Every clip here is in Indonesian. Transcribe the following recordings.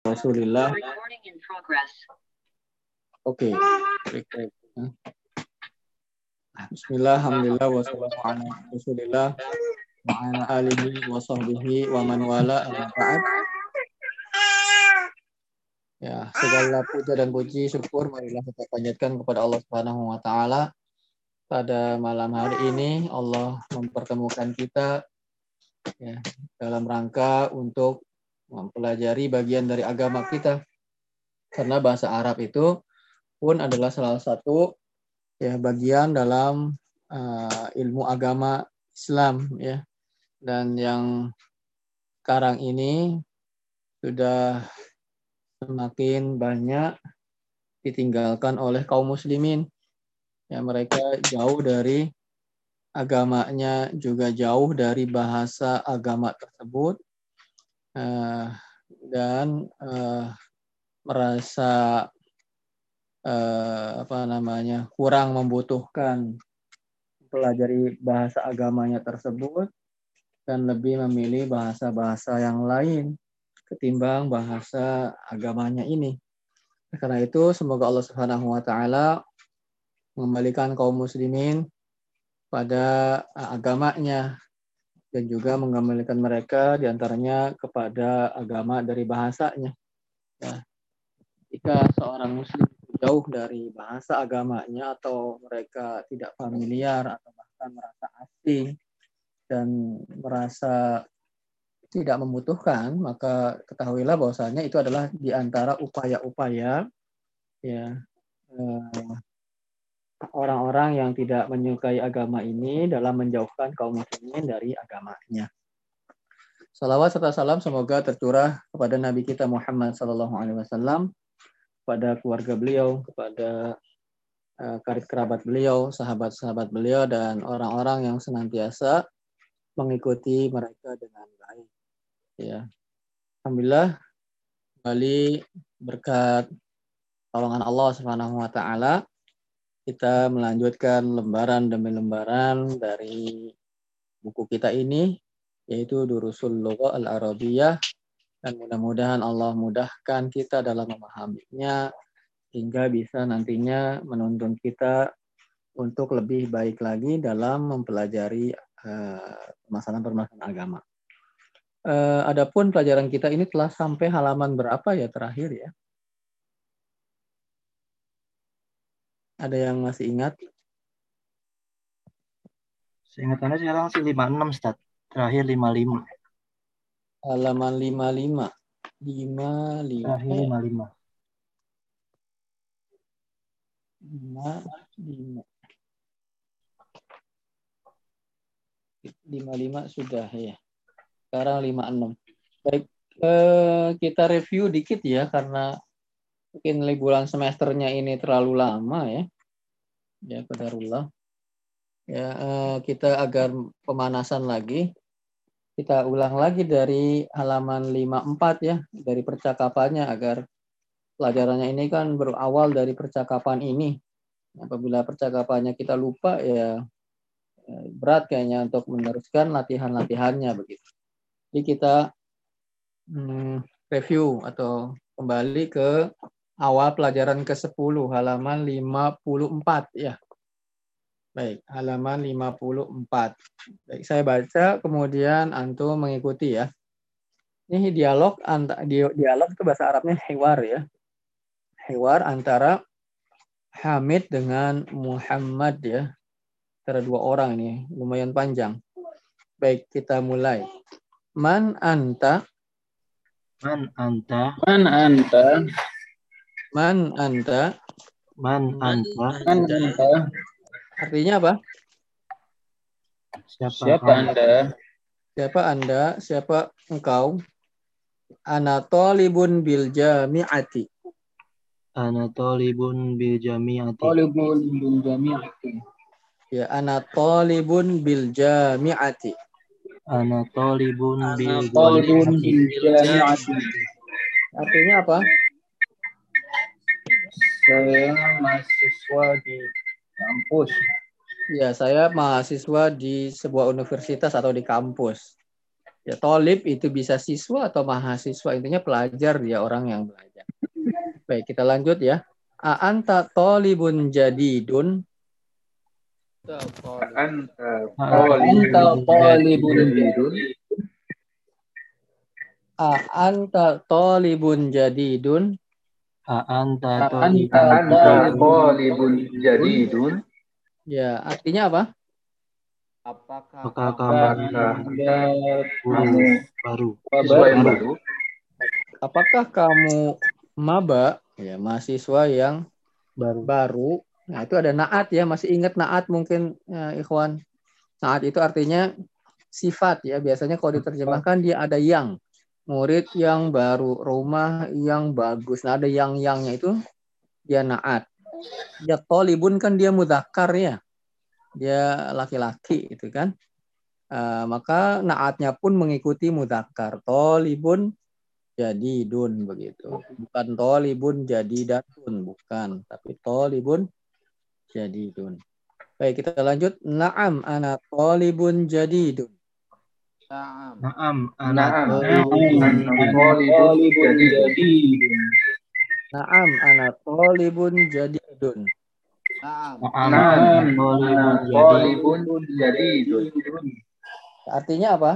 Rasulillah. Oke. Bismillah, alhamdulillah, wassalamu ala rasulillah wa ala alihi wa sahbihi wa man wala ba'd. Ya, segala puja dan puji syukur marilah kita panjatkan kepada Allah Subhanahu wa taala. Pada malam hari ini Allah mempertemukan kita ya, dalam rangka untuk mempelajari bagian dari agama kita. Karena bahasa Arab itu pun adalah salah satu ya bagian dalam uh, ilmu agama Islam ya. Dan yang sekarang ini sudah semakin banyak ditinggalkan oleh kaum muslimin. Ya, mereka jauh dari agamanya, juga jauh dari bahasa agama tersebut, uh, dan uh, merasa uh, apa namanya kurang membutuhkan pelajari bahasa agamanya tersebut dan lebih memilih bahasa-bahasa yang lain ketimbang bahasa agamanya ini. Karena itu semoga Allah Subhanahu wa taala mengembalikan kaum muslimin pada agamanya dan juga mengembalikan mereka di antaranya kepada agama dari bahasanya. Ya. Jika seorang muslim jauh dari bahasa agamanya atau mereka tidak familiar atau bahkan merasa asing dan merasa tidak membutuhkan, maka ketahuilah bahwasanya itu adalah di antara upaya-upaya ya eh, orang-orang yang tidak menyukai agama ini dalam menjauhkan kaum muslimin dari agamanya. Salawat serta salam semoga tercurah kepada Nabi kita Muhammad Sallallahu Alaihi Wasallam, kepada keluarga beliau, kepada uh, karib kerabat beliau, sahabat-sahabat beliau, dan orang-orang yang senantiasa mengikuti mereka dengan baik. Ya. Alhamdulillah kembali berkat tolongan Allah Subhanahu wa kita melanjutkan lembaran demi lembaran dari buku kita ini yaitu Durusul Lugha Al-Arabiyah dan mudah-mudahan Allah mudahkan kita dalam memahaminya hingga bisa nantinya menuntun kita untuk lebih baik lagi dalam mempelajari uh, permasalahan-permasalahan agama. Uh, adapun pelajaran kita ini telah sampai halaman berapa ya terakhir ya? Ada yang masih ingat? Seingat Anda sekarang sih 56, Ustaz. Terakhir 55. Halaman 55. 55. Terakhir 55. 5, 5. 55 sudah ya. Sekarang 56. Baik, eh, kita review dikit ya karena mungkin liburan semesternya ini terlalu lama ya. Ya, qadarullah. Ya, eh, kita agar pemanasan lagi kita ulang lagi dari halaman 54 ya, dari percakapannya agar pelajarannya ini kan berawal dari percakapan ini. Apabila percakapannya kita lupa ya eh, berat kayaknya untuk meneruskan latihan-latihannya begitu. Jadi kita hmm, review atau kembali ke awal pelajaran ke-10 halaman 54 ya. Baik, halaman 54. Baik, saya baca kemudian antum mengikuti ya. Ini dialog antara dialog itu bahasa Arabnya hewar ya. Hewar antara Hamid dengan Muhammad ya. Antara dua orang ini, lumayan panjang. Baik, kita mulai. Man anta? Man anta? Man anta? Man anta? Man anta? Man anta? Artinya apa? Siapa, Siapa Anda? Siapa Anda? Siapa engkau? Ana talibun bil jami'ati. Ana talibun bil jami'ati. Talibun bil jami'ati. Ya, ana talibun bil jami'ati. Ana talibun bil talibun bil jami'ati. Artinya apa? Saya mahasiswa di kampus. Ya, saya mahasiswa di sebuah universitas atau di kampus. Ya, tolib itu bisa siswa atau mahasiswa. Intinya pelajar dia orang yang belajar. Baik, kita lanjut ya. A anta tolibun jadidun. Anta Anta tolibun jadidun. A anta tolibun jadidun. A anta Anta talibun jadidun. Ya, artinya apa? Apakah Apakah kamu baru siswa yang baru? Apakah kamu maba? Ya, mahasiswa yang baru baru. Nah, itu ada naat ya, masih ingat naat mungkin ya, ikhwan. Naat itu artinya sifat ya. Biasanya kalau diterjemahkan dia ada yang murid yang baru, rumah yang bagus. Nah, ada yang-yangnya itu dia naat. Ya tolibun kan dia mudakar ya. Dia laki-laki itu kan. Eh, maka naatnya pun mengikuti mudakar. Tolibun jadi dun begitu. Bukan tolibun jadi datun, bukan. Tapi tolibun jadi dun. Baik, kita lanjut. Naam ana tolibun jadi dun. Naam. Naam Naam. anak Talibun jadidun. Naam ana tolibun jadi dun. Naam. Jadidun. Artinya apa?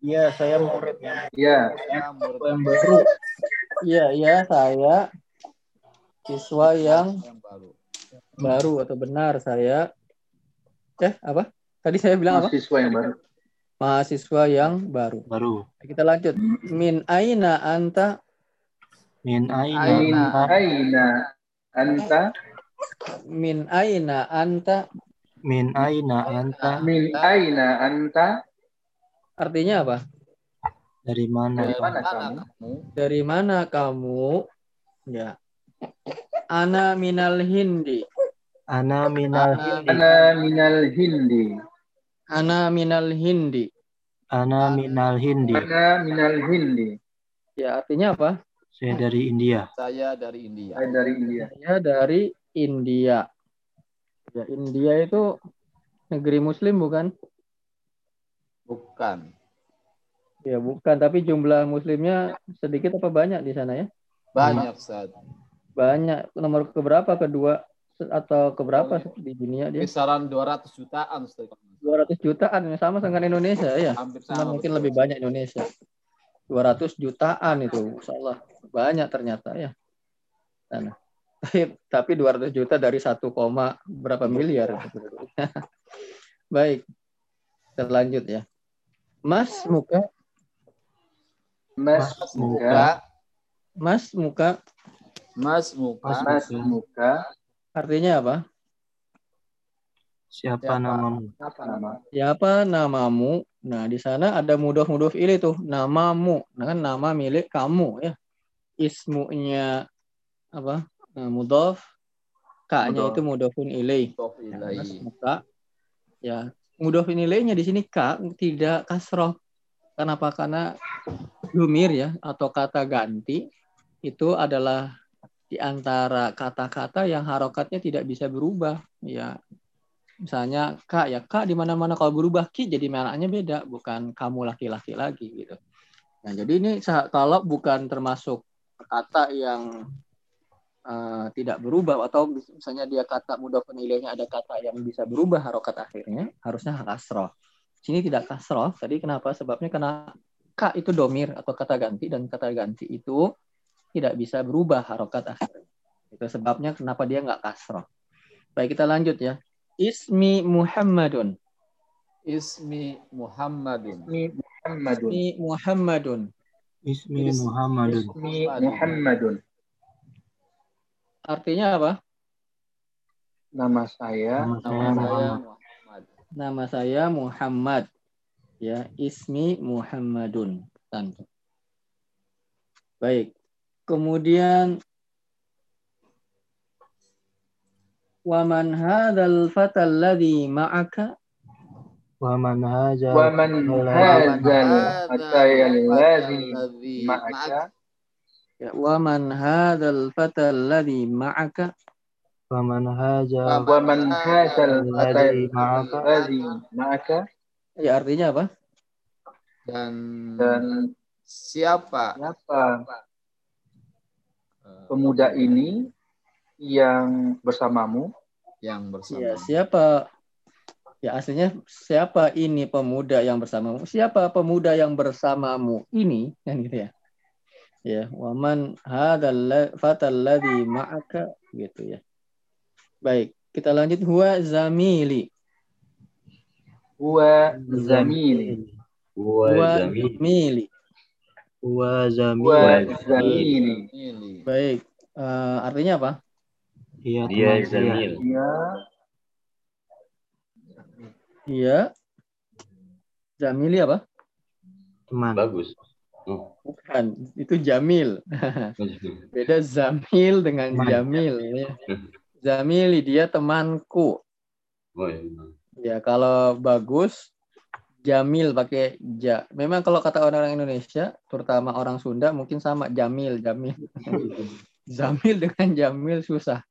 Iya, saya muridnya. Ya, Ya, murid Yang baru. Iya, iya saya siswa yang baru. baru atau benar saya eh apa? Tadi saya bilang apa? mahasiswa yang baru. Mahasiswa yang baru. Baru. Kita lanjut. Min aina anta? Min aina Aina, anta? aina, anta, Min aina anta? Min aina anta? min aina anta, Artinya apa? Dari mana? Dari mana kamu? Dari mana kamu? Ya. Ana minal hindi. Ana minal hindi. ana minal hindi, Ana minal hindi. Ana minal hindi. ana minal hindi, Ya, artinya apa? Saya dari India. Saya dari India. saya dari India. Saya dari India. Ya, India itu negeri muslim bukan? Bukan. Ya, bukan, tapi jumlah muslimnya sedikit apa banyak di sana ya? Banyak Ustaz. Banyak. Nomor keberapa? Kedua atau keberapa di dunia dia? Kisaran 200 jutaan Ustaz. 200 jutaan yang sama dengan Indonesia ya. Hampir Cuman sama. mungkin lebih banyak Indonesia. 200 jutaan itu, Masya Allah. Banyak ternyata ya. Sana. Tapi, tapi 200 juta dari 1, berapa miliar. Baik. Kita lanjut ya. Mas muka, Mas muka, Muka, mas muka Mas Muka, mas muka, artinya apa? Siapa Siapa? namamu? apa nama? Siapa namamu? Nah, di sana ada mudof-mudof ilih tuh, namamu. Nah, kan nama milik kamu ya. Ismunya apa? Nah, mudof. K-nya Mudof. itu mudofun Ya, ilahi. mas muka. Ya, mudofun ilainya di sini K tidak kasroh. Kenapa? Karena lumir ya atau kata ganti itu adalah di antara kata-kata yang harokatnya tidak bisa berubah. Ya, misalnya K ya K di mana-mana kalau berubah Ki jadi maknanya beda, bukan kamu laki-laki lagi gitu. Nah, jadi ini kalau bukan termasuk kata yang eh, tidak berubah atau mis- misalnya dia kata mudah penilainya ada kata yang bisa berubah harokat akhirnya harusnya kasroh. Sini tidak kasroh. Tadi kenapa? Sebabnya karena K itu domir atau kata ganti dan kata ganti itu tidak bisa berubah harokat akhirnya. Itu sebabnya kenapa dia nggak kasroh. Baik kita lanjut ya. Ismi Muhammadun. Ismi Muhammadin. Ismi Muhammadun. Ismi Muhammadun. Ismi Is- Muhammadun. Ismi Muhammadun. Artinya apa? Nama saya Nama saya Nama saya Muhammad. Nama saya Muhammad. Ya, ismi Muhammadun. Tanpa. Baik. Kemudian Waman hadzal fatal ladzi ma'aka? Wa man haja wa man hadzal atayal ladzi ma'aka Ya, waman hadzal fatal ladzi ma'aka? wa man haja wa man hadzal atayal ladzi ma'aka Ya, artinya apa? Dan, Dan siapa siapa pemuda ini yang bersamamu? yang bersama? Ya, siapa Ya aslinya siapa ini pemuda yang bersamamu? Siapa pemuda yang bersamamu ini? Kan gitu ya. Ya, waman hadzal fatal ladzi ma'aka gitu ya. Baik, kita lanjut huwa zamili. Huwa zamili. Huwa Huwa zamil. zamili. Wa Huwa zamil. zamili. Ini. Baik, eh, artinya apa? Iya, Dia zamil. Dia Iya. Zamili apa? Teman. Bagus. Oh. Bukan, itu Jamil. Beda Zamil dengan Teman. Jamil. Ya. Zamili dia temanku. Oh, iya. Ya, kalau bagus Jamil pakai ja. Memang kalau kata orang-orang Indonesia, terutama orang Sunda mungkin sama Jamil, Jamil. Zamil dengan Jamil susah.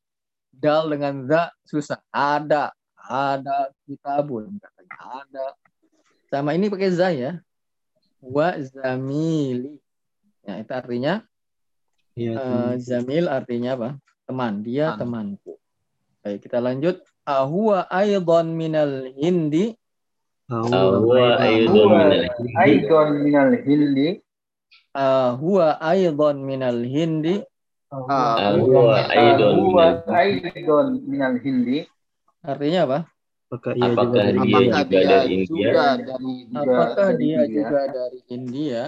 Dal dengan za susah. Ada, ada kitabun katanya ada. Sama ini pakai za ya. Wa zamili. Ya, itu artinya Iya, eh, teman. zamil artinya apa? Teman. Dia Teman. temanku. Baik, kita lanjut. Ahuwa aidan minal hindi Huwa Huwa minal Aidon minal hindi. Ah, huwa minal hindi Ah, Huwa Aidon minal hindi. artinya apa? Apakah ia juga Apakah dari dia apakah juga dia dari India? juga dari Juga Apakah dari dia India. juga dari India?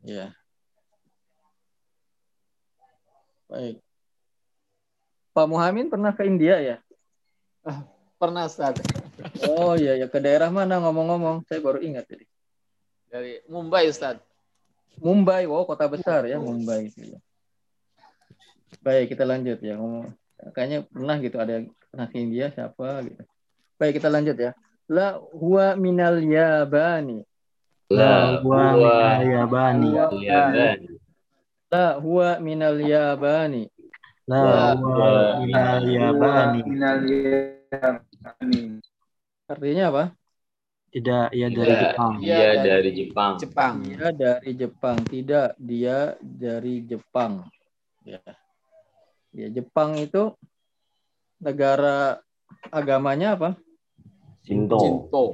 Ya. Baik. Pak Muhammad pernah ke India ya? pernah Ustaz Oh iya ya ke daerah mana ngomong-ngomong? Saya baru ingat tadi. dari Mumbai Ustaz. Mumbai, wow kota besar ya Mumbai itu ya. Baik kita lanjut ya ngomong. Kayaknya pernah gitu ada yang pernah ke India siapa gitu. Baik kita lanjut ya. La huwa minal yabani. La Wa huwa Yabani. Yaban. La huwa minal yabani. La Wa wa minal Yabani. Artinya apa? Tidak, ia dari Tidak, Jepang. Iya, Dia dari dari Jepang. Jepang. Dia dari Jepang. Tidak, dia dari Jepang. Ya. Ya, Jepang itu negara agamanya apa? Cinto. Cinto.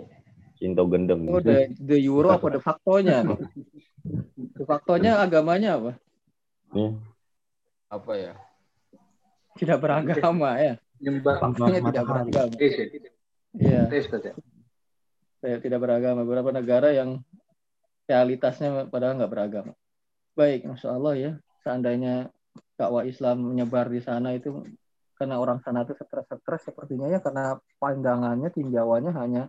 Cinto gendeng. Oh, the, the Euro apa de factonya? De factonya agamanya apa? Ya. Apa ya? Tidak beragama ya. Nyembah tidak beragama. Ya. Iya, Tes saja. saya tidak beragama. Beberapa negara yang realitasnya padahal nggak beragama. Baik, masya Allah ya. Seandainya dakwah Islam menyebar di sana itu karena orang sana itu stres-stres sepertinya ya karena pandangannya tinjauannya hanya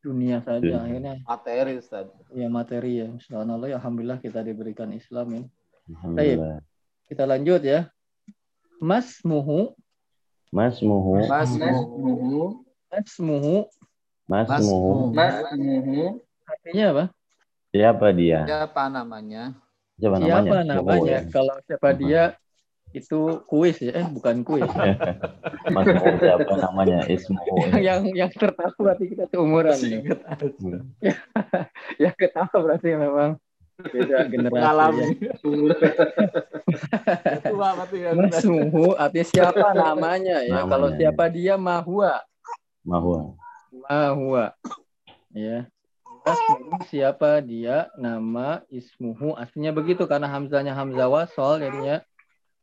dunia saja Dunia. akhirnya Materi Ustaz. ya materi ya Subhanallah ya Alhamdulillah kita diberikan Islam ya. Alhamdulillah. kita lanjut ya Mas muhu Mas Muhu. Mas Mas Muhu. Mas muhu Mas Mas Muhu. Mas Muhu. artinya apa Siapa dia? Siapa namanya? Siapa namanya? siapa namanya ya? kalau siapa dia itu kuis ya eh bukan kuis Mas Muhu siapa namanya? Ismuhu. yang yang tertawa berarti kita seumuran ya. yang ketawa berarti memang beda generasi Mengalami. ya. Ya. Mas muhu artinya siapa namanya ya Namanya. kalau siapa dia mahua Mahua. mahua ya Mas muhu siapa dia nama ismuhu aslinya begitu karena hamzanya hamzah wasol jadinya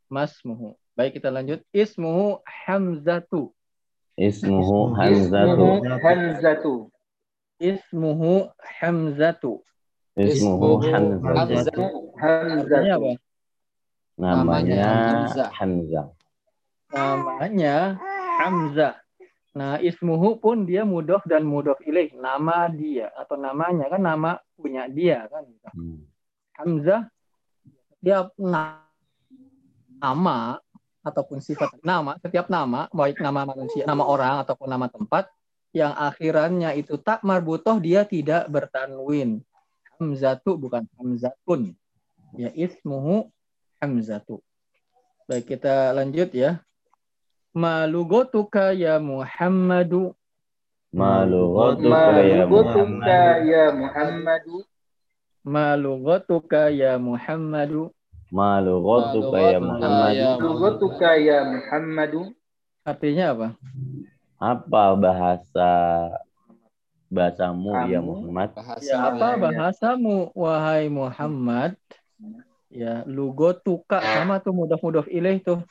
Mas muhu baik kita lanjut ismuhu hamzatu Ismuhu Ismuhu Hamzatu. Hamzatu. ismuhu hamzatu Ismuhu Hamzatu. Hamzatu. apa Namanya Hamzah. Hamzah. namanya Hamzah. Nah, ismuhu pun dia mudof dan mudof ilaih, nama dia atau namanya kan nama punya dia kan. Hmm. Hamzah setiap na- nama ataupun sifat nama, setiap nama baik nama manusia, nama orang ataupun nama tempat yang akhirannya itu tak marbutoh dia tidak bertanwin. Hamzatu bukan hamzatun. Ya ismuhu hamzatu. Baik, kita lanjut ya. Malugotuka ya Muhammadu. Ma lughatuka Ma ya ya Muhammadu. Ma lughatuka ya Muhammadu. Ma lughatuka ya. Ya Lughatuka ya Muhammadu. Artinya apa? Apa bahasa bahasamu ya Kamu. Muhammad? Bahasa Ya, apa bahasamu wahai Muhammad? Ya, lugotuka sama tuh mudaf-mudaf ilaih tuh.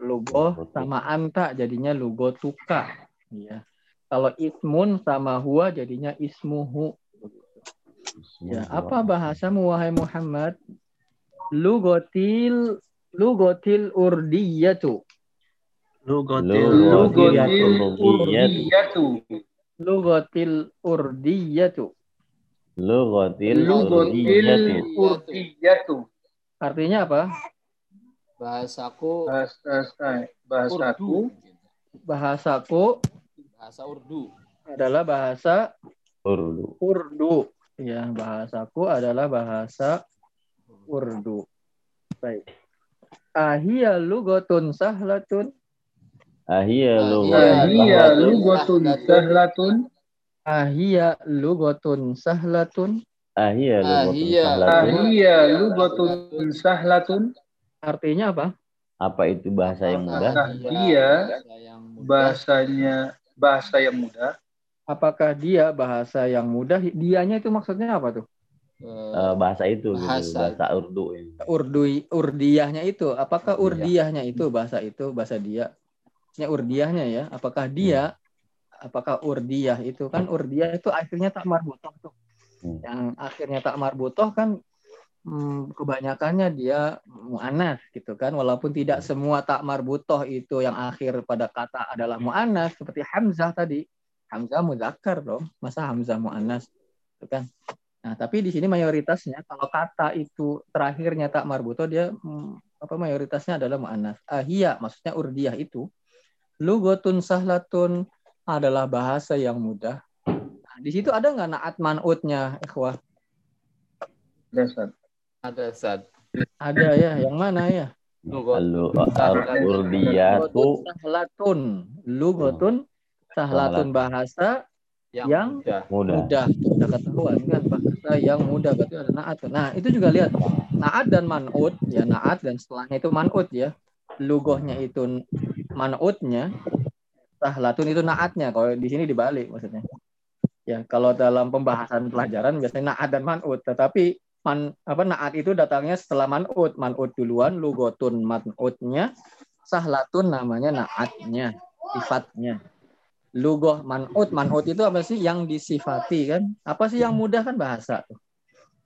Lugo sama anta jadinya lugotuka. Ya. Kalau ismun sama huwa jadinya ismuhu. Ya, apa bahasamu wahai Muhammad? Lugotil lugotil urdiyatu. Lugotil Lugotil Lugotil urdiyatu. Lugotil urdiyatu. Lugotil urdiyatu. Artinya apa? Bahasaku Bahasa bahasaku Bahasaku bahasa Urdu. adalah bahasa Urdu. Urdu. Ya, bahasaku adalah bahasa Urdu. Baik. Ahia lugotun sahlatun. Ahia lugatun sahlatun. Ahia lugotun sahlatun. Ahia lughatun Ahia. sahlatun. Ahia lugatun sahlatun. Artinya apa? Apa itu bahasa yang mudah? Apakah dia bahasa yang mudah? bahasanya bahasa yang mudah? Apakah dia bahasa yang mudah? Dianya itu maksudnya apa tuh? Eh, bahasa itu gitu, Bahasa. bahasa Urdu ini. Urdu urdiyahnya itu. Apakah Urdiyah. urdiyahnya itu bahasa itu bahasa dia? Maksudnya urdiyahnya ya. Apakah dia apakah urdiyah itu kan urdiyah itu akhirnya tak marbutoh tuh. Hmm. Yang akhirnya tak marbutoh kan hmm, kebanyakannya dia mu'anas gitu kan. Walaupun tidak semua tak marbutoh itu yang akhir pada kata adalah mu'anas seperti Hamzah tadi. Hamzah muzakkar dong. Masa Hamzah mu'anas itu kan? Nah tapi di sini mayoritasnya kalau kata itu terakhirnya tak marbutoh dia hmm, apa mayoritasnya adalah mu'anas ahia maksudnya urdiyah itu. Lugotun sahlatun adalah bahasa yang mudah. Nah, di situ ada nggak naat man'utnya ikhwah. Ada saat ada ya yang mana ya Lugotun sahlatun. Lugotun sahlatun bahasa yang, Yang mudah. mudah. mudah. Sudah ketahuan kan bahasa yang mudah berarti ada naat. Nah, itu juga lihat naat dan man'ut ya naat dan setelahnya itu man'ut ya. Lugohnya itu man'utnya, sahlatun itu naatnya. Kalau di sini dibalik maksudnya. Ya, kalau dalam pembahasan pelajaran biasanya naat dan man'ut, tetapi man apa naat itu datangnya setelah man'ut. Man'ut duluan, lugotun man'utnya, sahlatun namanya naatnya, sifatnya. Lugoh man'ut, man'ut itu apa sih yang disifati kan? Apa sih yang mudah kan bahasa.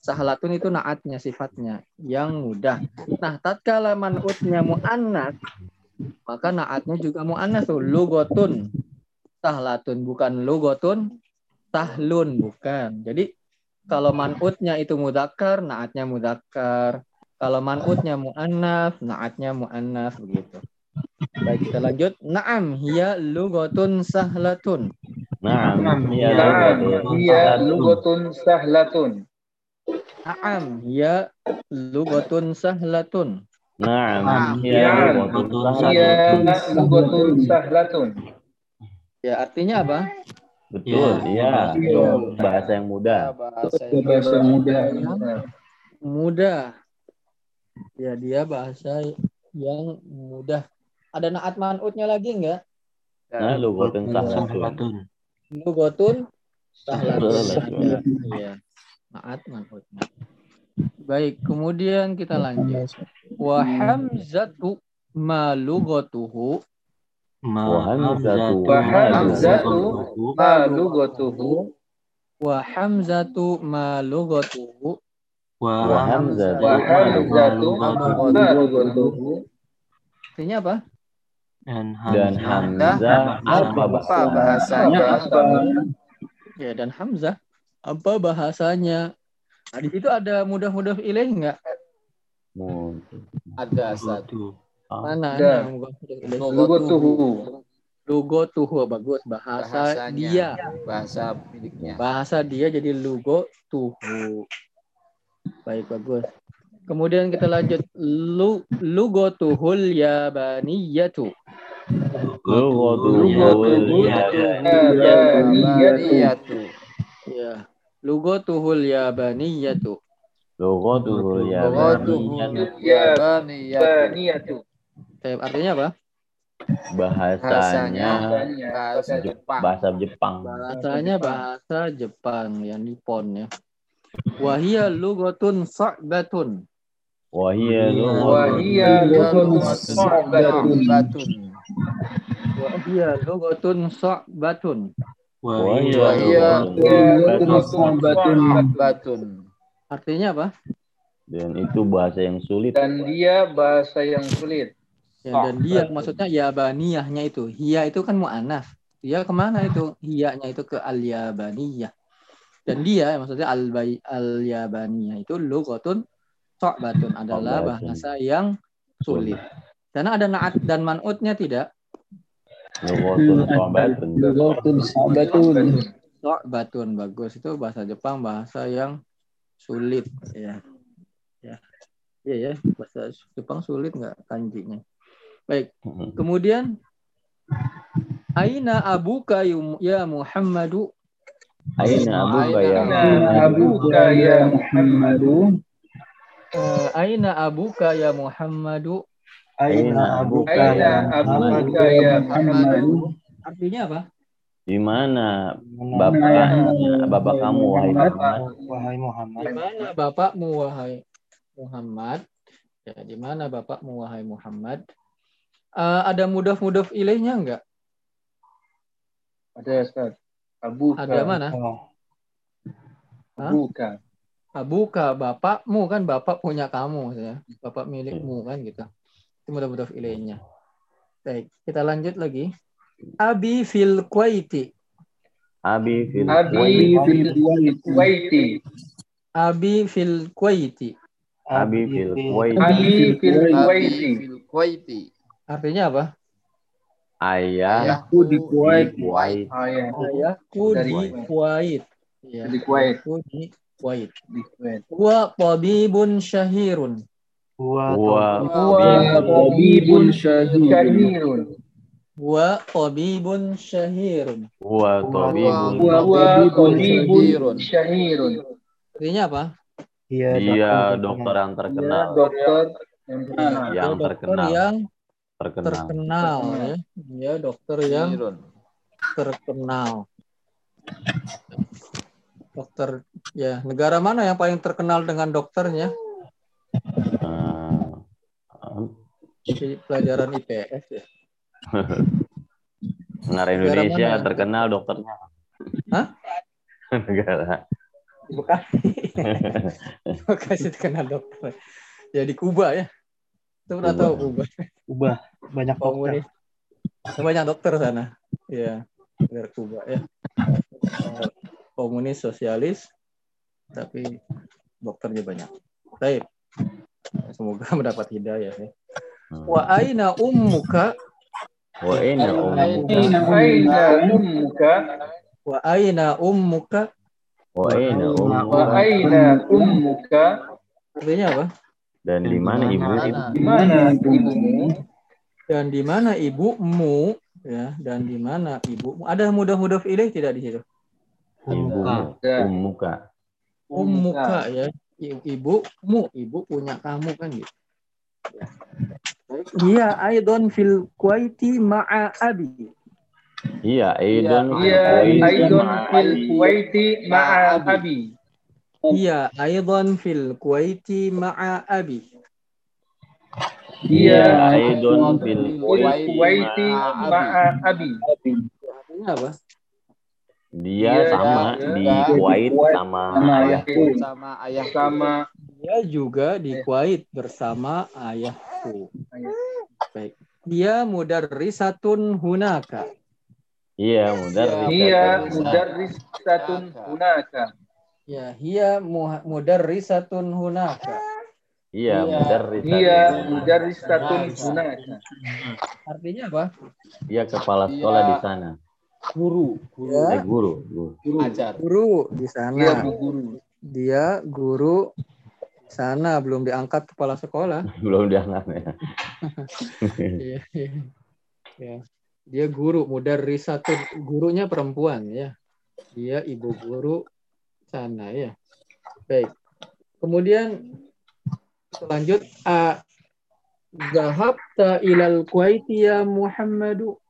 Sahlatun itu naatnya sifatnya yang mudah. Nah, tatkala man'utnya mu'annas, maka naatnya juga mu'annas tuh. Lugotun. Sahlatun bukan lugotun, sahlun bukan. Jadi kalau man'utnya itu mudakar, naatnya mudakar. Kalau man'utnya mu'annaf, naatnya mu'annaf begitu. Baik, kita lanjut. Naam, hiya lugotun sahlatun. Naam, hiya hiya sahlatun. lugatun sahlatun. Naam, hiya lugotun sahlatun. Naam, Hiya lugatun sahlatun. Ya, artinya apa? Betul, Ya, iya. Iya. Bahasa yang mudah. bahasa yang Bahasa mudah. Mudah. Ya, dia bahasa yang mudah. Ada naat man'utnya lagi enggak? Nah, lughatun sahlatun. Sahlatun. Lugotun sahlatun. Sahlatun. Iya. Naat man'utnya. Baik, kemudian kita lanjut. Wa hamzatu ma lugatuhu Wa hamzatu Wa ma hamzatu lugatuhu. ma lugatuhu. wa hamzatu ma lugatuhu Wa hamzatu Wa ma hamzatu lugatuhu. ma lugatuhu. artinya apa? Dan Dan Hamzah. Hamzah apa apa bahasa? bahasanya? Ya, dan Hamzah apa bahasanya? Nah, di situ ada mudah-mudah ilaih enggak? Ada Satu. Mana? Yang mudah-mudah ilaih? Lugatuhu. Lugotuhu bagus bahasa bahasanya dia. bahasa miliknya Bahasa dia jadi lugotuhu. Baik bagus. Kemudian kita lanjut lu lugotuhul yabaniyatu. Lughatuhul Yabaniyatu. Ya. Lugatuhul yabaniyatu. Lughatuhul Lughatuhul yabaniyatu. Yabaniyatu. Artinya apa? Bahasanya bahasa Jepang. bahasa Jepang. Bahasanya bahasa Jepang yang Nippon ya. Wahia lugatun sa'batun. Wahia lughatuhul Batun. Wahia lugatun sa'batun. Wahia lughatuhul Batun. Artinya apa? Dan itu bahasa yang sulit. dan dia bahasa yang sulit. Ya, dan dia maksudnya yabaniyahnya itu. Hia itu kan mu'anaf. Dia ke mana itu? Hiyanya itu ke al-yabaniyah. Dan dia maksudnya al-yabaniyah itu lugatun sa'batun adalah bahasa yang sulit. Karena ada naat dan man'utnya tidak. Lughatuhul sabatun. Sa'batun bagus itu bahasa Jepang bahasa yang sulit ya. Ya. Iya ya, bahasa Jepang sulit nggak kanjinya. Baik, kemudian Aina abuka ya Muhammadu? Aina abuka ya Aina abuka ya Muhammadu. Aina abuka ya Muhammadu? Aina abuka Aina ya abuka ya Muhammadu. Artinya apa? Di mana bapaknya, bapak kamu wahai Muhammad? Wahai Muhammad. Di mana bapakmu wahai Muhammad? Ya, di mana bapakmu wahai Muhammad? Eh, ada mudaf-mudaf ilaihnya enggak? Ada Ustaz. Abuka. Ada mana? Oh, Abuka. Abuka, bapakmu kan bapak punya kamu ya. Bapak milikmu kan gitu. Itu mudaf-mudaf ilaihnya. Baik, kita lanjut lagi. Abi fil Kuwaiti. Abi fil Abi fil Kuwaiti. Abi fil Kuwaiti. Abi fil Kuwait. Abi fil Abi Kuwaiti. Artinya apa? Ayah Aku di Kuwait. Kuwait. Oh ya, Ayahku Dari di Kuwait. Ya, di Kuwait. ayahku di Kuwait. Di Kuwait. Wa tabibun syahirun. Wa tabibun syahirun. Wa tabibun syahirun. Wa tabibun. Wa wa tabibun Syahirun. Artinya apa? Iya, Dia dokter yang Dia terkenal. dokter yang terkenal. Yang terkenal. yang Terkenal. terkenal ya. Dia dokter yang terkenal. Dokter ya, negara mana yang paling terkenal dengan dokternya? Eh, Di pelajaran IPS ya. negara Negara Indonesia mana? terkenal dokternya. Hah? negara. Bekasi. Bekasi terkenal dokter. Ya di Kuba ya. Itu pernah Kuba. tahu Kuba. ubah banyak dokter. Komunis. Banyak dokter sana. Ya, negara Kuba ya. Komunis sosialis tapi dokternya banyak. Baik. Semoga mendapat hidayah ya. Hmm. Wa aina ummuka? Wa ummuka. Aina ummuka. Wa aina ummuka? Wa ina Wa ummuka. aina ummuka. Artinya apa? Dan di mana ibu? Di mana ibumu? Dan di mana ibumu? Ya, dan di mana ibumu? Ada mudah-mudah ilaih tidak di situ? Ummuka. Ummuka ya. I- Ibumu, ibu punya kamu kan gitu. Ya. Iya, aidon fil Kuwaiti ma'a abi. Iya. Aidon fil Kuwaiti ma'a abi. Iya, aidon fil Kuwaiti ma'a abi. Iya, Aidon fil fil Kuwaiti ma'a abi. Artinya apa? Dia Iya, sama dia di Kuwait sama sama ayahku. Sama ayah Sama Dia juga di Kuwait bersama ayahku. Baik. Dia mudarrisatun hunaka. Iya, mudar. Iya, mudarrisatun hunaka. Ya, hiya mu- mudarrisatun hunaka. Iya, Iya. mudar. Iya, mudarrisatun hunaka. Artinya apa? Dia kepala Iya. sekolah di sana. Guru. Eh, Ya, guru. guru. ajar. guru di sana. bu guru. Dia guru sana belum diangkat kepala sekolah. Belum diangkat ya. Iya, iya. Ya. Dia guru, mudarrisatun. Gurunya perempuan ya. Dia ibu guru sana ya. Baik. Kemudian lanjut a Zahabta ilal Kuwaiti ya Muhammadu.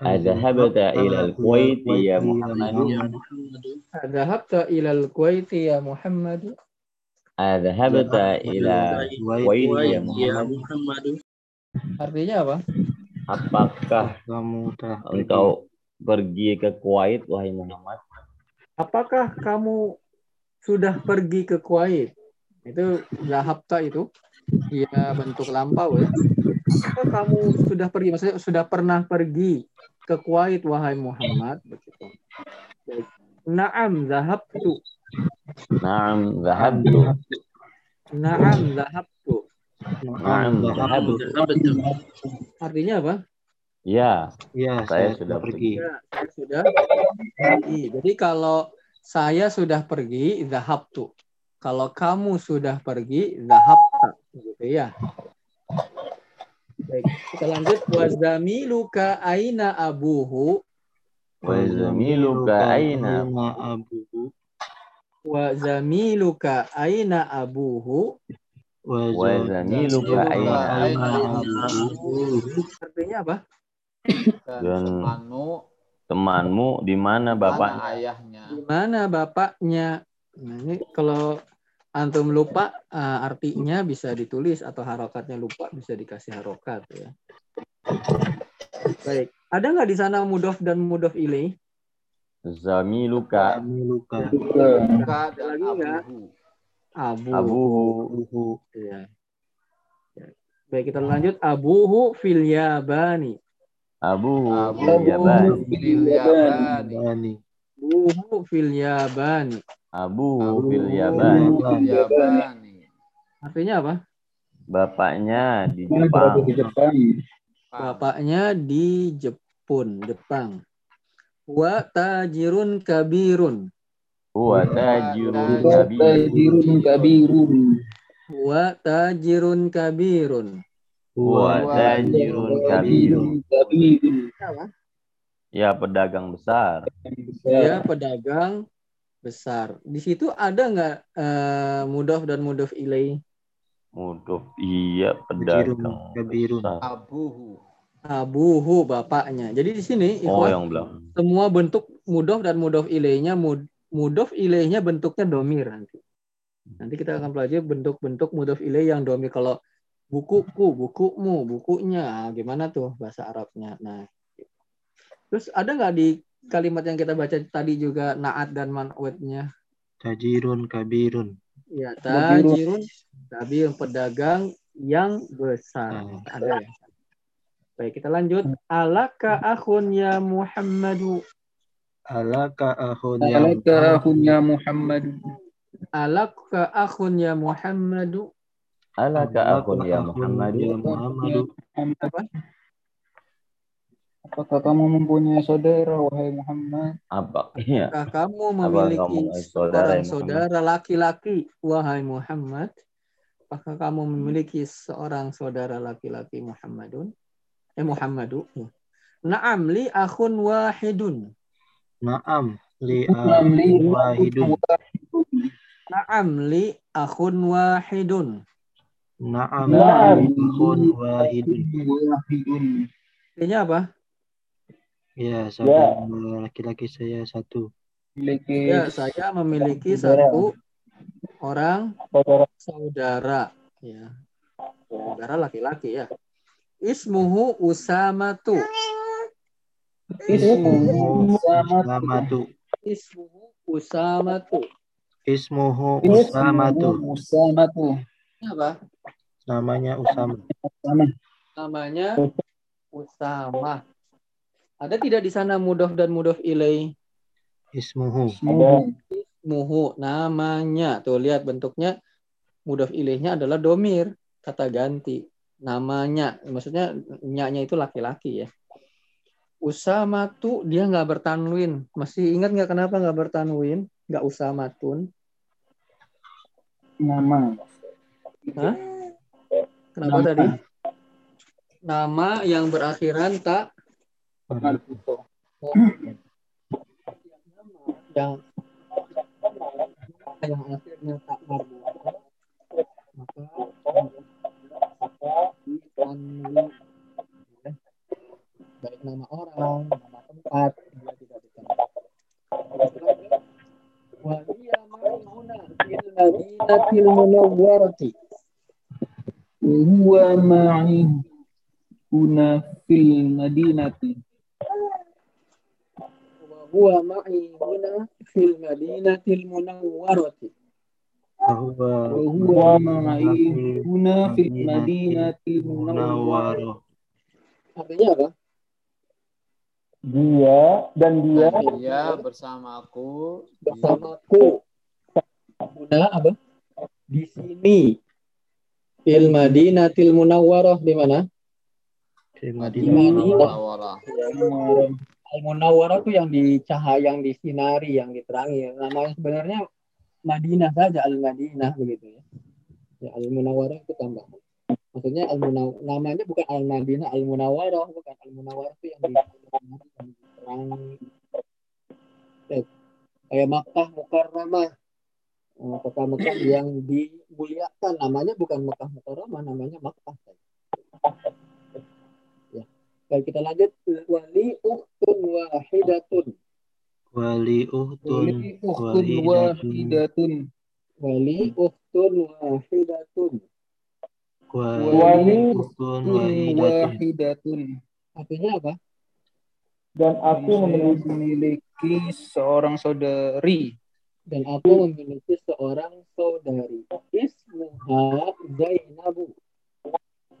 Adhabta ila al-Kuwait ya Muhammad. Zahabta ilal Kuwaiti ya Muhammadu. Adhabta ila al-Kuwait ya Muhammad. Artinya apa? Apakah Kamu telah engkau pergi ke Kuwait wahai Muhammad? Apakah kamu sudah pergi ke Kuwait? Itu zahabta itu. Iya bentuk lampau ya. Apakah kamu sudah pergi? Maksudnya sudah pernah pergi ke Kuwait wahai Muhammad? Begitu. Naam zahabtu. Naam, zahabtu. Naam zahabtu. Naam, zahabtu. Artinya apa? Ya, Ya, Saya saya, sudah sudah pergi. Ya, saya sudah pergi. Jadi kalau saya sudah pergi, zahabtu. Kalau kamu sudah pergi, zahabta. Gitu ya. Baik, kita lanjut. Wazamiluka aina abuhu. wa zamiluka aina abuhu Wazamiluka aina abuhu. wa zamiluka aina abuhu Artinya apa? Dan temanmu temanmu di mana bapaknya? ayahnya? Di mana bapaknya? Nah, ini kalau antum lupa eh, artinya bisa ditulis atau harokatnya lupa bisa dikasih harokat ya. Baik. Ada nggak di sana mudof dan mudof ilaih? Zamiluka kami luka Buka dan Lagi nggak? abuhu. Abu. abuhu abuhu Ya. Ya. Baik, kita lanjut. Abuhu fil yabani. abuhu fil yabani. bani Abuhu fil yabani. abuhu fil Abuhu Yaban fil yabani. Artinya apa? bapaknya di Jepang Bapaknya di Jepun, Jepang. Wa tajirun kabirun. huwa tajirun kabir Wa tajirun kabirun. huwa tajirun kabir ya pedagang besar Dia pedagang besar. Di situ ada nggak eh, mudof dan mudof ilaih? Muduf iya pedagang kabirun. besar. Abuhu. Abuhu bapaknya. Jadi di sini oh ikhwan, yang belakang semua bentuk mudof dan mudof ilaihnya mud, mudof ilaihnya bentuknya domir nanti. Nanti kita akan pelajari bentuk-bentuk mudof ilaih yang domir. Kalau bukuku, bukumu, bukunya, gimana tuh bahasa Arabnya? Nah, terus ada nggak di kalimat yang kita baca tadi juga naat dan man'utnya? tajirun kabirun Ya, tajirun, tabir pedagang yang besar. Hmm. Ada ya. Baik, kita lanjut. Alaka akhun ya Muhammadu. alaka ahun ya Muhammad. Alaka akhun ya Muhammadu. alaka akun ya Muhammad ya Muhammadu Apa? Apakah kamu mempunyai saudara, wahai Muhammad? apa iya Apakah kamu kamu memiliki saudara, seorang ya Muhammad? saudara laki-laki, wahai Muhammad? Apakah kamu memiliki seorang saudara laki-laki Muhammadun? Eh Muhammadu. Naam li akhun wahidun. Naam li li wahidun. Naam li akhun wahidun. Naam li akhun wahidun. Wahidun. Artinya apa? Ya, saudara laki-laki saya satu. Memiliki Ya, saya memiliki Saudara. satu orang saudara saudara. Ya. Saudara laki-laki ya. Ismuhu Usamatu. Ismuhu Usamatu. Ismuhu Usamatu. Ismuhu Usamatu. Usamatu. Apa? Namanya Usama. Namanya Usama. Ada tidak di sana mudof dan mudof ilai? Ismuhu. Ismuhu. Muhu namanya. Tuh lihat bentuknya mudof ilaihnya adalah domir. Kata ganti. Namanya. Maksudnya nyanya itu laki-laki ya. Usama tuh dia nggak bertanwin. Masih ingat nggak kenapa nggak bertanwin? Nggak usamatun. Nama. Hah? Kenapa Nama. tadi? Nama yang berakhiran tak Marbuto. yang yang akhirnya tak marbuto maka ya. baik nama orang nama tempat dia tidak ditambah wa hiya ma'huna fil madinatil munawwarati Huwa ma'i huna fil madinati. Wa huwa ma'i huna fil madinatil munawwarati. Bahwa Huwa ma'i huna fil madinati munawwarah. artinya apa Dia dan dia Dia bersamaku di bersamaku Huna apa? di sini. Fil madinatil munawwarah di mana di di Madinah Munawwarah. Al Munawwarah itu yang dicahaya, yang disinari, yang diterangi. Namanya sebenarnya Madinah saja Al Madinah begitu ya. Ya Al Munawwarah itu tambah. Maksudnya Al Munaw namanya bukan Al Madinah, Al Munawwarah bukan Al Munawwarah itu yang disinari, yang diterangi. Eh, Kayak Makkah Mukarramah. Eh, Kota Mekah yang dimuliakan namanya bukan Mekah Mukarramah, namanya Makkah. Ya. Baik kita lanjut wali uhtun wahidatun. wali uhtun Wali ukhtun wahidatun. Wali uhtun wahidatun. wali uhtun Ukhtun wahidatun. Artinya apa? dan aku memiliki memiliki seorang saudari. Dan aku memiliki seorang saudari. Ismuha Zainabu.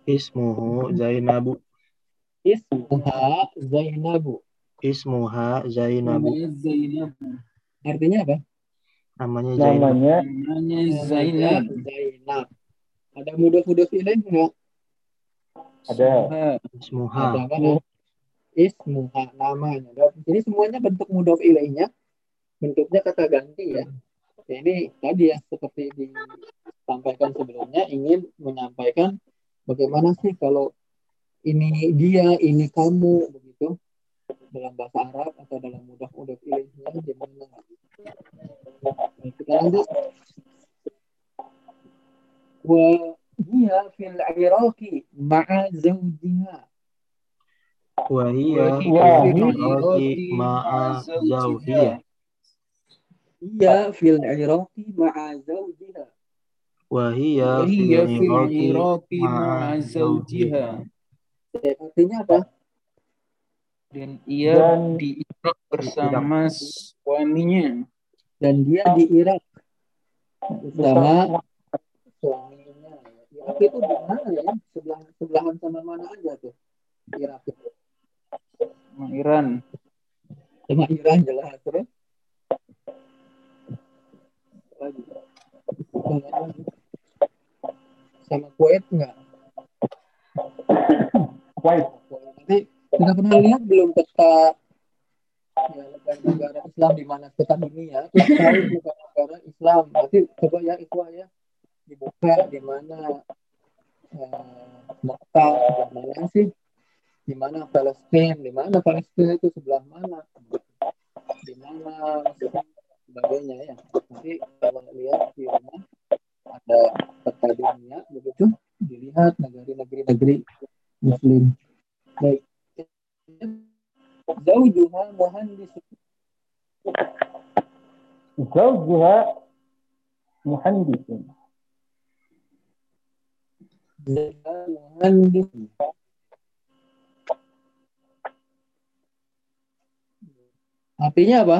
ismuhu Zainabu Ismuha Zainabu. ismuha Zainabu Namanya Zainab. Artinya apa? namanya Zainab namanya Namanya Zainab. Zainab. Ada mudah-mudah ilaih enggak? ada Ha, ismuha Ada kan? Ismuha namanya. Ini semuanya bentuk mudhof ilaihnya. Bentuknya kata ganti ya. Ya, Ini tadi ya seperti disampaikan sebelumnya ingin menyampaikan bagaimana sih kalau ini dia, ini kamu begitu dalam bahasa Arab atau dalam mudhof ilaihnya gimana? Baik, kita lanjut. Wa hiya fil Iraqi ma'a zawjiha. wahia Wah. Iraqi ma'a zawhiya Iya fil Iraqi ma'a zawjiha. wahia Hiya fil Iraqi ma'a zawjiha. Artinya apa? Dan ia Dan- di Irak bersama suaminya. Dan dia di Irak bersama suaminya. Irak itu di mana ya? Sebelah sebelahan sama mana aja tuh? Irak itu. Sama Iran. Sama Iran jelas terus. Lagi. Sama Kuwait enggak? Kuwait. Nanti kita pernah lihat belum peta ya, negara-negara Islam di mana peta dunia kita tahu negara-negara Islam. Nanti coba ya itu ya dibuka di mana eh, Mekah sebelah mana sih? Di mana Palestina di mana Palestina itu? Sebelah mana? Di mana? Sebagainya ya. Nanti kalau lihat di rumah ada peta dunia begitu. Dilihat negeri-negeri muslim. Baik. Zaujuha muhandis zaujuha muhandis. Artinya apa?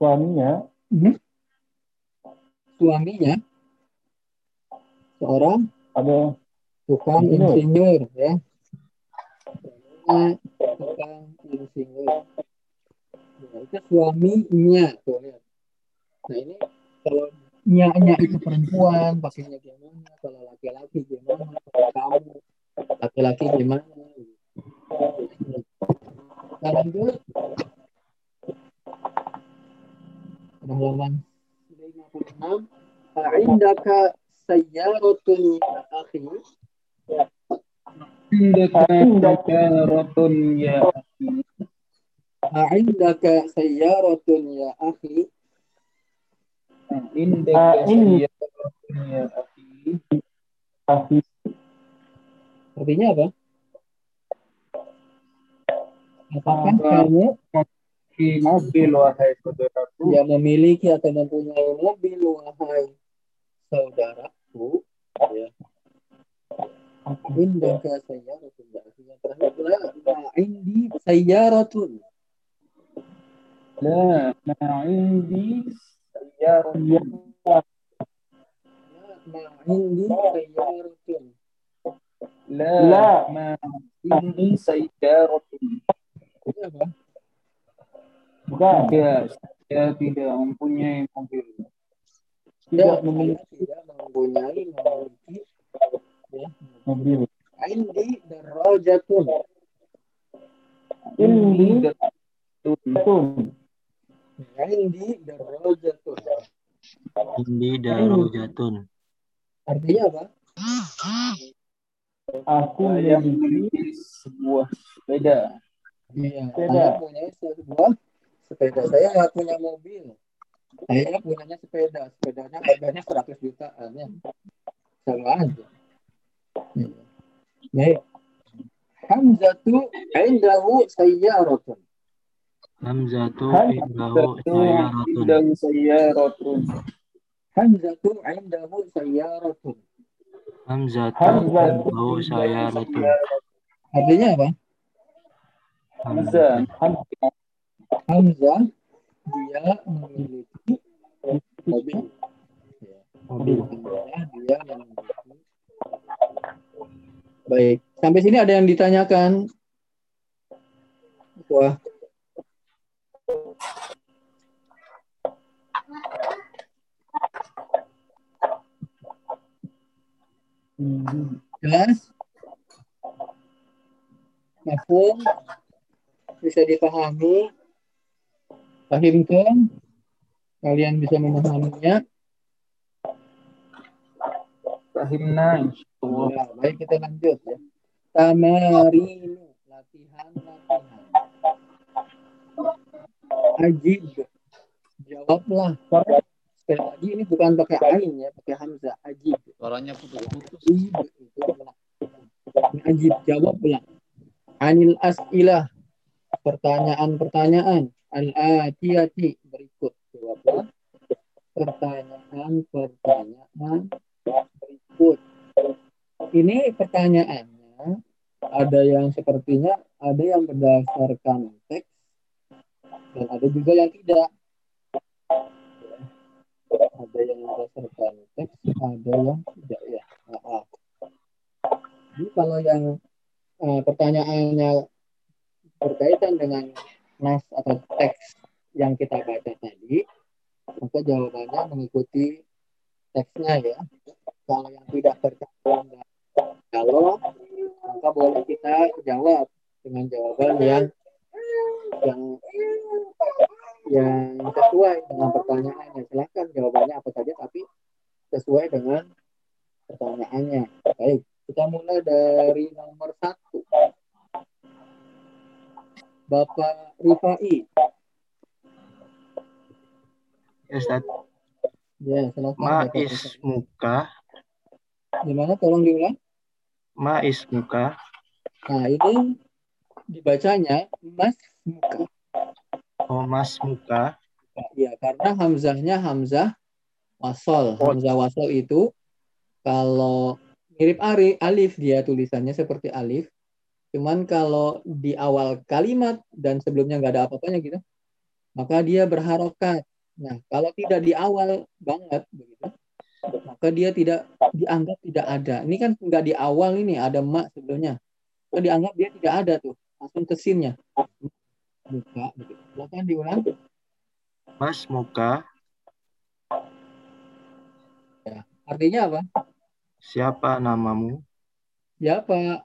Suaminya. Suaminya? Seorang ada tukang Insinyur. ya. Tukang insinyur. Ya, itu suaminya tuh lihat. Nah ini kalau nya itu perempuan pakainya gimana kalau laki-laki gimana kalau kamu laki-laki gimana nah lanjut. Halaman 56 Indaka sayyaratun ya akhi. Indaka sayyaratun ya akhi. Indaka ah, sayyaratun ya akhi. Indaka sayyaratun ya akhi. Artinya apa? Apakah kamu memiliki mobil wahai saudaraku? Ya memiliki atau mempunyai mobil wahai saudara. Bu, ya. Indaka sayyaratun berarti yang terakhir pula ma indi sayyaratun. Nah, La nah, ma indi sayyaratun. La ma indi sayyaratun. Nah, La ma indi sayyaratun. Iya, Bukan, ya, saya tidak mempunyai mobil. Tidak memiliki, tidak mempunyai memiliki ya. Mobil. Indi darajatun. Ini Betul. betul. Indi darajatun. Indi darajatun. Artinya apa? Aku saya memiliki sebuah sepeda Iya, Sepeda. saya punya sebuah sepeda. Saya nggak punya mobil. Saya punyanya sepeda. Sepedanya harganya 100 jutaan ya. Sama aja. Iya. Baik. Hamzatu indahu sayyaratun. Hamzatu Ham- indahu sayyaratun Hamzatu indahu sayyaratun. Hamzatu Hamzatu indahu sayaratun. Artinya apa? Hamzah Hamzah dia memiliki Ya. Mobil. Hamzah dia. Baik, sampai sini ada yang ditanyakan? Wah, jelas? Mafhum? Bisa dipahami? Fahimtum? Kalian bisa memahaminya? Fahimna insyaallah Ya, baik kita lanjut ya. Tamarinu latihan latihan. Ajib. Jawablah. Sekali lagi ini bukan pakai ain ya, pakai hamzah. Ajib. Suaranya putus-putus. Ajib. Jawablah. Anil as'ilah. Pertanyaan-pertanyaan. Al-atiyati. Berikut. Pertanyaan-pertanyaan berikut. Ini pertanyaannya ada yang sepertinya ada yang berdasarkan teks dan ada juga yang tidak. Ada yang berdasarkan teks, ada yang tidak ya. Maaf. Jadi kalau yang eh, pertanyaannya berkaitan dengan nas atau teks yang kita baca tadi, maka jawabannya mengikuti teksnya ya. Kalau yang tidak dengan kalau maka boleh kita jawab dengan jawaban yang yang yang sesuai dengan pertanyaannya. Silahkan jawabannya apa saja tapi sesuai dengan pertanyaannya. Baik, kita mulai dari nomor satu. Bapak Rifai. Ya, Ustaz. Ya, silakan. Bapak Ma'is Rifai. muka. Gimana? Tolong diulang. Ma'is muka. Nah, ini dibacanya mas muka. Oh, mas muka. Ya, karena hamzahnya hamzah wasol. Oh. Hamzah wasol itu kalau mirip ari, alif dia tulisannya seperti alif. Cuman kalau di awal kalimat dan sebelumnya nggak ada apa-apanya gitu, maka dia berharokat. Nah, kalau tidak di awal banget begitu, maka dia tidak dianggap tidak ada. Ini kan nggak di awal ini ada mak sebelumnya. Maka dianggap dia tidak ada tuh, langsung ke sinnya. Buka, begitu. Silakan diulang. Mas muka. Artinya apa? Siapa namamu? Siapa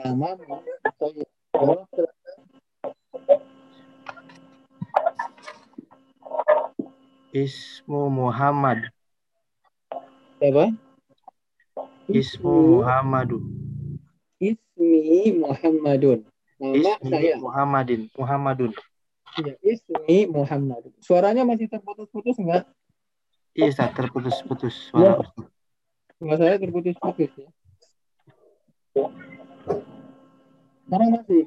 namamu? Jawab Ismu Muhammad. Siapa? Ismu Muhammadu. ismi Muhammadun. Nama Ismi saya. Muhammadin. Muhammadun. Ya, ismi Muhammadun. Suaranya masih terputus-putus enggak? Iya terputus-putus suara Ustaz. Suara saya terputus-putus ya. Sekarang masih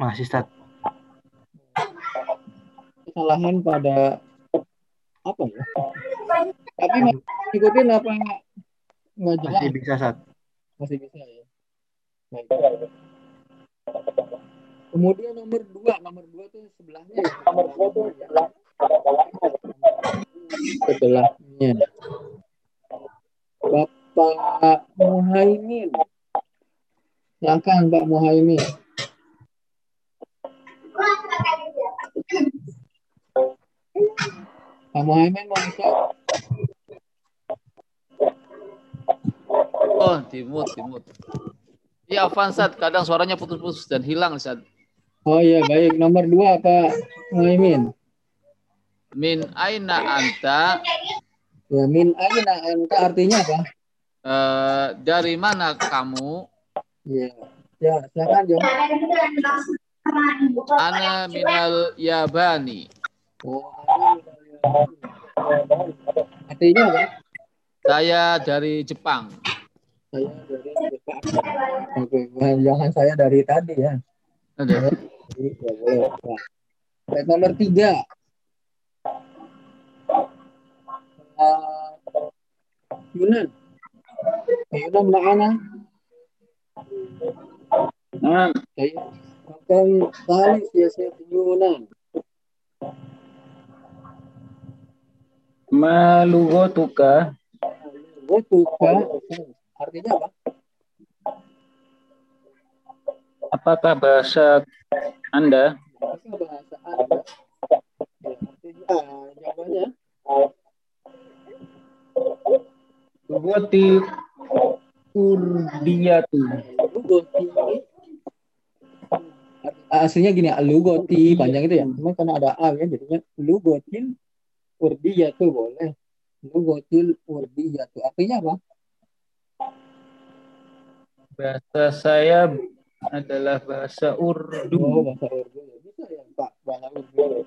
Masih Ustaz. kesalahan pada apa ya? Tapi masih ikutin apa nggak jelas? Masih bisa Ustaz. Masih bisa ya. Baik. Kemudian nomor dua, nomor dua tuh sebelahnya ya. Nomor dua tuh sebelahnya. Bapak Muhaimin. Silakan Pak Muhaimin. Pak Muhaimin mau? Oh, dimut, dimut. Iya, Afan, Ustaz. Kadang suaranya putus-putus dan hilang, Ustaz. Oh iya baik. Nomor dua Pak Muhaimin. Min aina anta? Ya, min aina anta artinya apa? Eh, dari mana kamu? Ya. Ya, silakan jawab. Ana minal Yabani. Oh, artinya apa? Saya dari Jepang. Saya dari Jepang. Oke, jangan saya dari tadi ya. Ada. Ya boleh. Nah, Baik, nomor tiga. Uh, Yunan. Yunan mana? Nah, Saya akan tali siasat Yunan. Malugotuka Gotuka. Artinya apa? apakah bahasa Anda Apakah bahasa Anda? Ya, artinya, jawabannya lugoti urdiyatu Lugoti. Aslinya gini, Lugoti panjang itu ya. Cuma karena ada A ya, jadinya Lugotil Urdiyatu boleh. Lugotil Urdiyatu. Artinya apa? bahasa saya adalah bahasa Oh, Urdu bahasa Urdu. Bisa ya, Pak. Bahasa Urdu.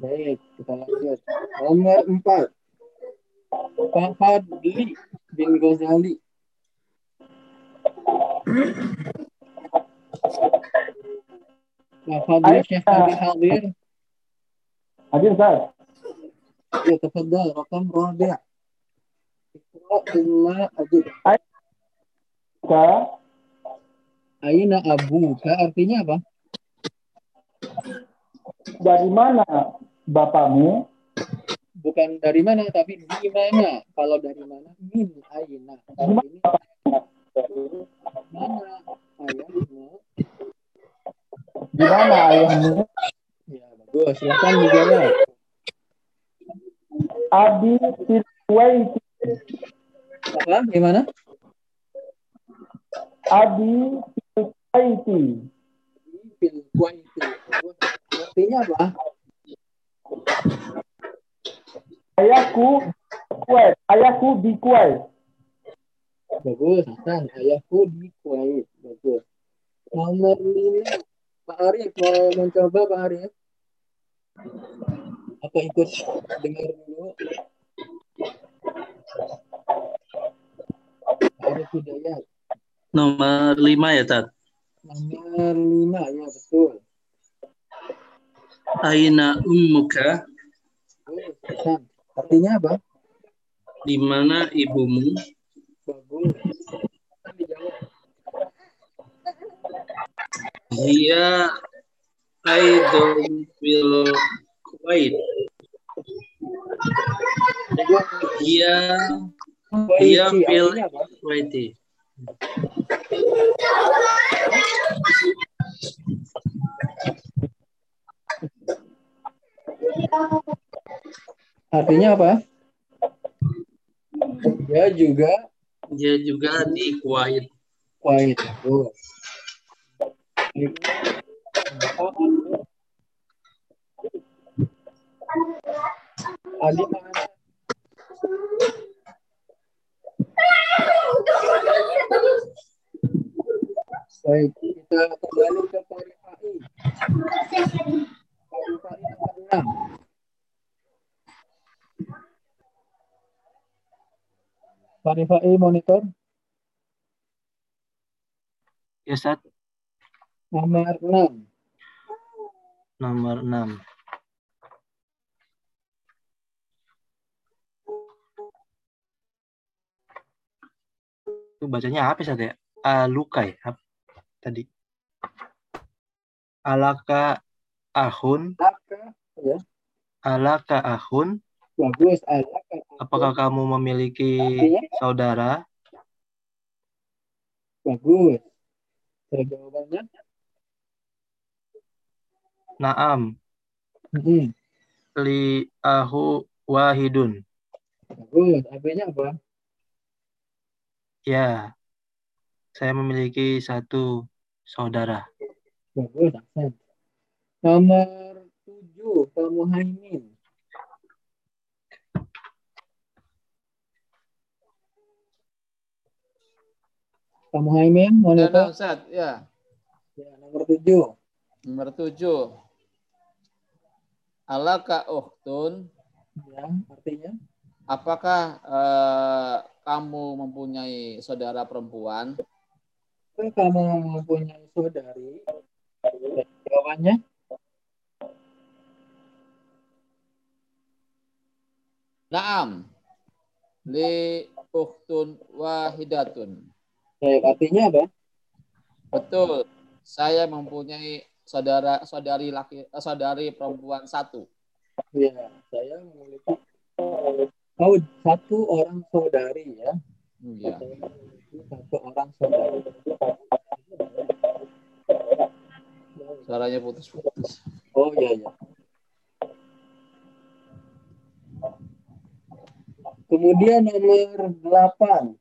Baik, kita lanjut. Nomor empat. Pak Fadli bin Ghazali. Ya, tafadhal. Rakam rabi'. Iqra thumma ajib. Ka Aina abuka artinya apa? dari mana bapakmu Bukan dari mana, tapi di mana. Kalau dari mana, min aina. Mana ayahmu? Di mana ayahmu Ya, bagus. Silakan dijawab. Abi Kuwait Apa? Gimana? Abi Fil Kuwaiti. Artinya apa? ayahku Kuwait ayahku di Kuwait Bagus, Hasan. Ayahku di Kuwait. Bagus. Nomor lima. Pak Arif mau mencoba Pak Arif? Apa ikut dengar dulu? Pak Arif Hidayat. Nomor lima ya, Tat. Nomor lima, ya betul. Aina ummuka? Hasan. Artinya apa? Di mana ibumu? Bagus. Hasan dijawab. Dia Aidon fil Kuwait. Dia dia fil apa? Kuwaiti. Artinya apa? Dia juga Dia juga di Kuwait. Kuwait. Bagus. Ali Baik, kita kembali ke Parifai. Parifai monitor. Ya, Ustaz nomor 6. Nomor 6. Itu bacanya apa Ustaz ya? Alukai. Apa tadi? Alaka ahun. Laka, ya. Alaka ahun. Bagus. Alaka. Apakah kamu memiliki Artinya? saudara? Bagus. Jawabannya. Naam. Hmm. Li ahu wahidun. Bagus. Artinya apa? Ya. Saya memiliki satu saudara. Bagus. Aksen. Nomor 7. Pak Muhaimin. Pak Muhaimin, Ya, monitor. nah, Ustaz. Ya. Ya, nomor 7. Nomor tujuh. Alaka uhtun. Ya, artinya Apakah eh, kamu mempunyai saudara perempuan? Apakah kamu mempunyai saudari? Jawabannya Naam. Li uhtun wahidatun. baik artinya apa? Betul. Saya mempunyai saudara saudari laki eh, saudari perempuan satu. Ya, saya memiliki oh satu orang saudari ya. Iya. Saya memiliki satu orang saudari. Suaranya putus-putus. Oh iya ya. Kemudian nomor 8.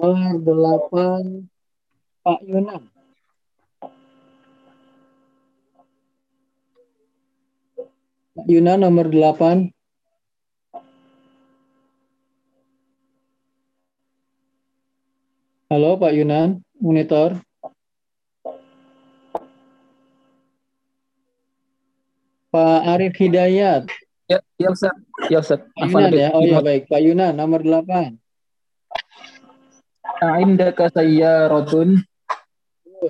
Nomor 8 Pak Yunan. Pak Yunan nomor 8. Halo Pak Yunan, monitor. Pak Arif Hidayat. Ya, ya Ustaz. Ya Ustaz. Pak Yunan ya. Oh ya baik. Pak Yunan nomor 8. Indaka sayyaratun.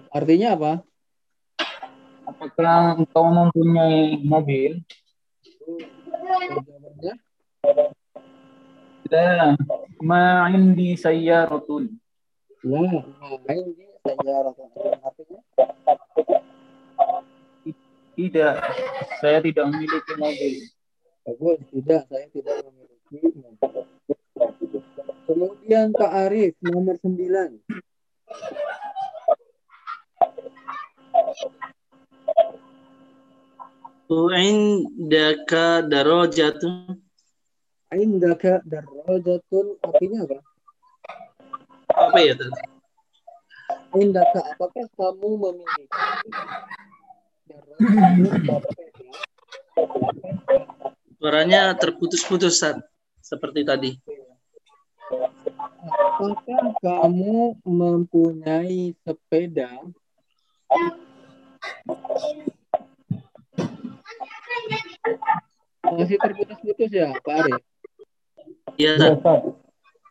Artinya apa? Apakah engkau mempunyai mobil? Jawabannya La, ma indi sayyaratun. ya, artinya Tidak, saya tidak memiliki mobil. bagus tidak saya tidak memiliki mobil. Kemudian Pak Arif nomor 9. Indaka darajatun. Indaka darajatun artinya apa? Apa ya tadi? Indaka apakah kamu memiliki? Suaranya terputus-putus Ustaz. Seperti tadi. Apakah kamu mempunyai sepeda? Masih terputus-putus ya, Pak Arif? Iya, Ya, Ustaz. Ustaz.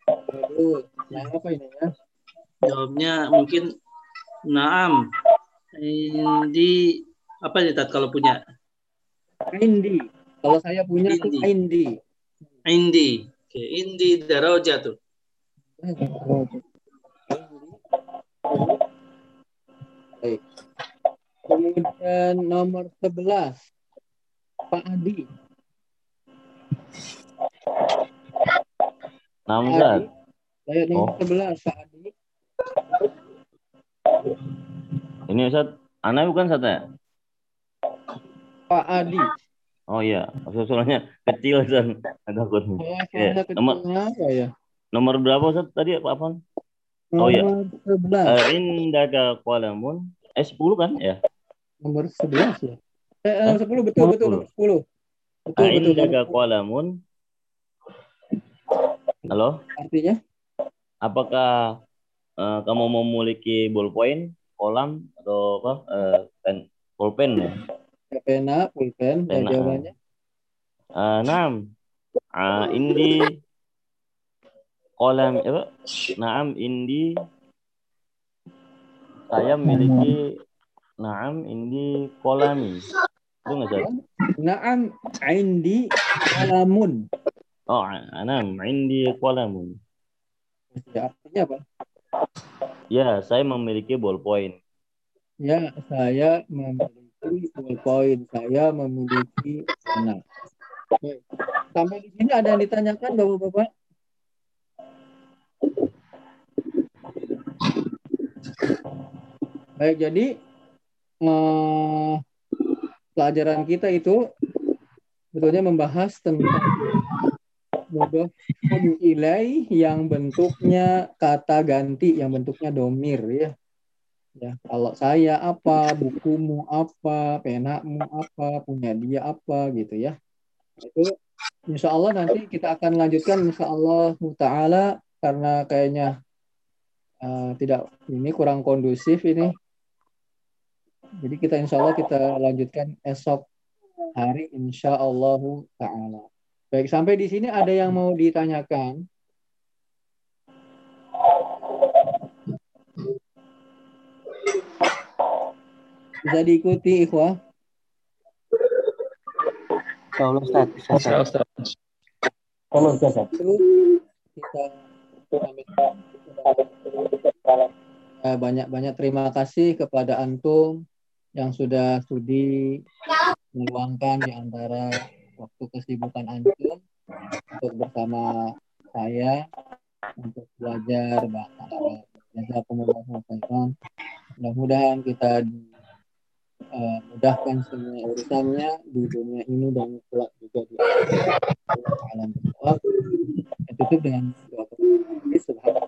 Aduh, nah apa ini ya? Jawabnya mungkin naam. Indi apa ya Tat kalau punya? Indi. Kalau saya punya tuh Indi. Indi. Indi. Oke, indi darajatun. Baik. Kemudian nomor 11. Pak Adi. Enam Pak Ustaz. Adi. Saya nomor Oh. 11, Pak Adi. Ini Ustaz, anak bukan Ustaz ya? Pak Adi. Oh iya, suaranya kecil Ustaz. Ada takut. Oh, Iya, kecil nomor- apa ya? Nomor berapa Ustaz tadi Pak Afan? Oh, iya. Nomor 11. Eh, indaka qalamun. Eh 10 kan ya? Nomor 11 ya. Eh, eh, Hah? 10 betul betul nomor 10. Betul Ah, betul. nomor 10. qalamun. Halo? Artinya Apakah eh, kamu memiliki ballpoint, kolam atau apa? Eh, pen, pulpen ya? Pena, pulpen, Pena. jawabannya. Eh, naam. Ah, indi kolam apa? Naam indi saya memiliki naam indi kolami. Naam, indi alamun. Oh, naam indi kolamun. Ya, artinya apa? Ya, saya memiliki ballpoint. Ya, saya memiliki ballpoint. Saya memiliki pena. Sampai di sini ada yang ditanyakan, Bapak-Bapak? Baik, jadi eh, pelajaran kita itu sebetulnya membahas tentang mudah ilai yang bentuknya kata ganti, yang bentuknya domir ya. Ya, kalau saya apa, bukumu apa, penamu apa, punya dia apa gitu ya. Itu insya Allah nanti kita akan lanjutkan insya Allah taala karena kayaknya eh, tidak ini kurang kondusif ini. Jadi kita insya Allah kita lanjutkan esok hari insya Allah taala. Baik, sampai di sini ada yang mau ditanyakan? Bisa diikuti, Ikhwah. Insya Allah Ustaz, bisa Bisa, Ustaz. Kalau Ustaz. Itu kita Eh, banyak-banyak terima kasih kepada antum yang sudah sudi meluangkan di antara waktu kesibukan antum untuk bersama saya untuk belajar bahasa Arab. Mudah-mudahan kita eh, mudahkan semua urusannya di dunia ini dan kelak juga di alam. Saya tutup dengan doa kepada